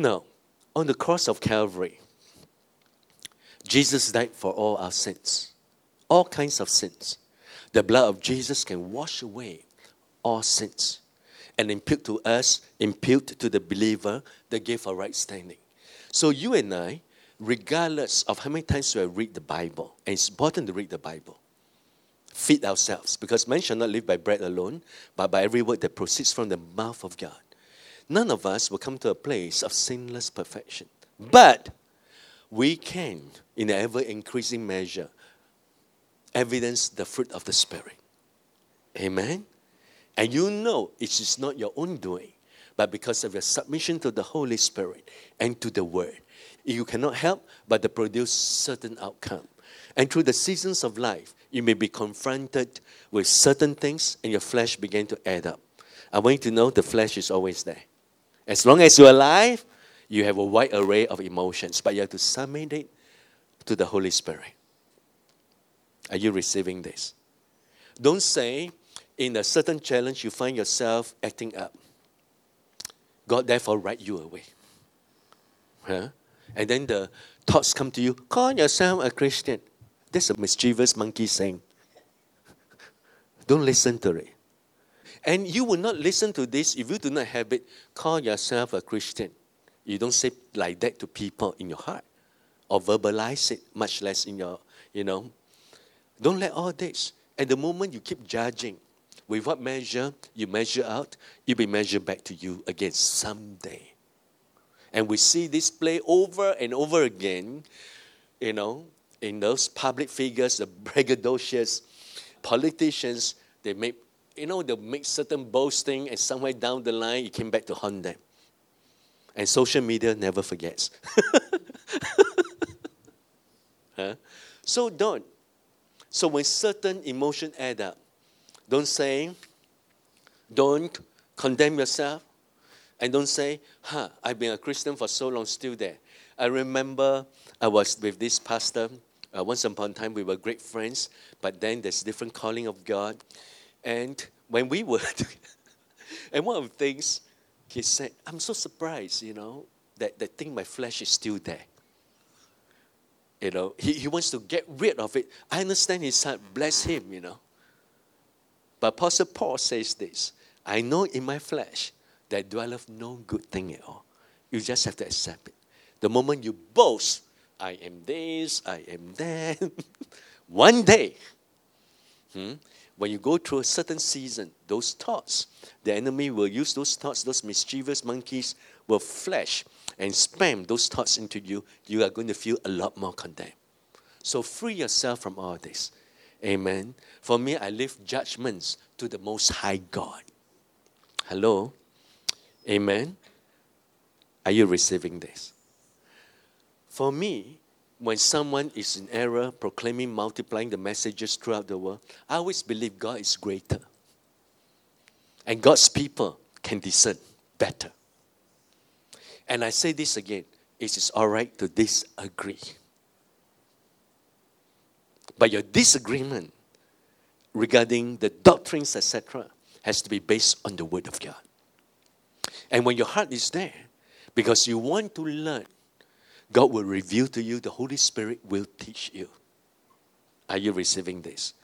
Now, on the cross of Calvary, Jesus died for all our sins, all kinds of sins. The blood of Jesus can wash away all sins and impute to us, impute to the believer the gift of right standing. So you and I, regardless of how many times we read the Bible, and it's important to read the Bible, feed ourselves, because man shall not live by bread alone, but by every word that proceeds from the mouth of God. None of us will come to a place of sinless perfection. But we can, in an ever increasing measure, evidence the fruit of the Spirit. Amen? And you know it is not your own doing, but because of your submission to the Holy Spirit and to the Word. You cannot help but to produce certain outcome. And through the seasons of life, you may be confronted with certain things and your flesh begin to add up. I want you to know the flesh is always there. As long as you're alive, you have a wide array of emotions, but you have to submit it to the Holy Spirit. Are you receiving this? Don't say in a certain challenge you find yourself acting up. God therefore write you away. Huh? And then the thoughts come to you, call yourself a Christian. That's a mischievous monkey saying. Don't listen to it. And you will not listen to this if you do not have it. Call yourself a Christian. You don't say like that to people in your heart or verbalize it, much less in your, you know. Don't let all this. At the moment you keep judging, with what measure you measure out, you'll be measured back to you again someday. And we see this play over and over again, you know, in those public figures, the braggadocious politicians, they make you know, they'll make certain boasting, and somewhere down the line, it came back to haunt them. And social media never forgets. huh? So don't. So when certain emotion add up, don't say, don't condemn yourself, and don't say, huh, I've been a Christian for so long, still there. I remember I was with this pastor. Uh, once upon a time, we were great friends, but then there's different calling of God. And when we were, and one of the things he said, I'm so surprised, you know, that, that thing, my flesh is still there. You know, he, he wants to get rid of it. I understand his heart, bless him, you know. But Apostle Paul says this I know in my flesh that dwelleth no good thing at all. You just have to accept it. The moment you boast, I am this, I am that, one day, hmm, when you go through a certain season, those thoughts, the enemy will use those thoughts, those mischievous monkeys will flash and spam those thoughts into you. You are going to feel a lot more condemned. So free yourself from all this. Amen. For me, I live judgments to the Most High God. Hello? Amen. Are you receiving this? For me, when someone is in error, proclaiming, multiplying the messages throughout the world, I always believe God is greater. And God's people can discern better. And I say this again it is all right to disagree. But your disagreement regarding the doctrines, etc., has to be based on the Word of God. And when your heart is there, because you want to learn, God will reveal to you, the Holy Spirit will teach you. Are you receiving this?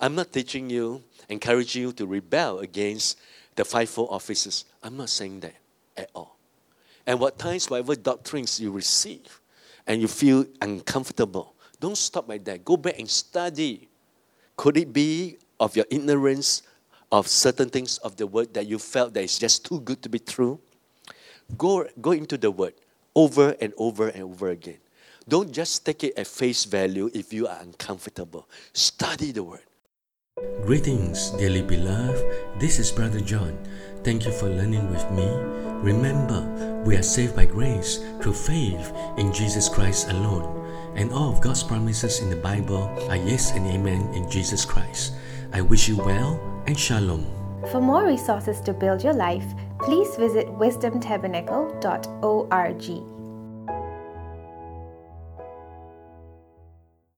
I'm not teaching you, encouraging you to rebel against the fivefold offices. I'm not saying that at all. And what times, whatever doctrines you receive and you feel uncomfortable, don't stop at that. Go back and study. Could it be of your ignorance of certain things of the word that you felt that is just too good to be true? Go, go into the word over and over and over again. Don't just take it at face value if you are uncomfortable. Study the word. Greetings, dearly beloved. This is Brother John. Thank you for learning with me. Remember, we are saved by grace through faith in Jesus Christ alone. And all of God's promises in the Bible are yes and amen in Jesus Christ. I wish you well and shalom. For more resources to build your life, please visit wisdomtabernacle.org.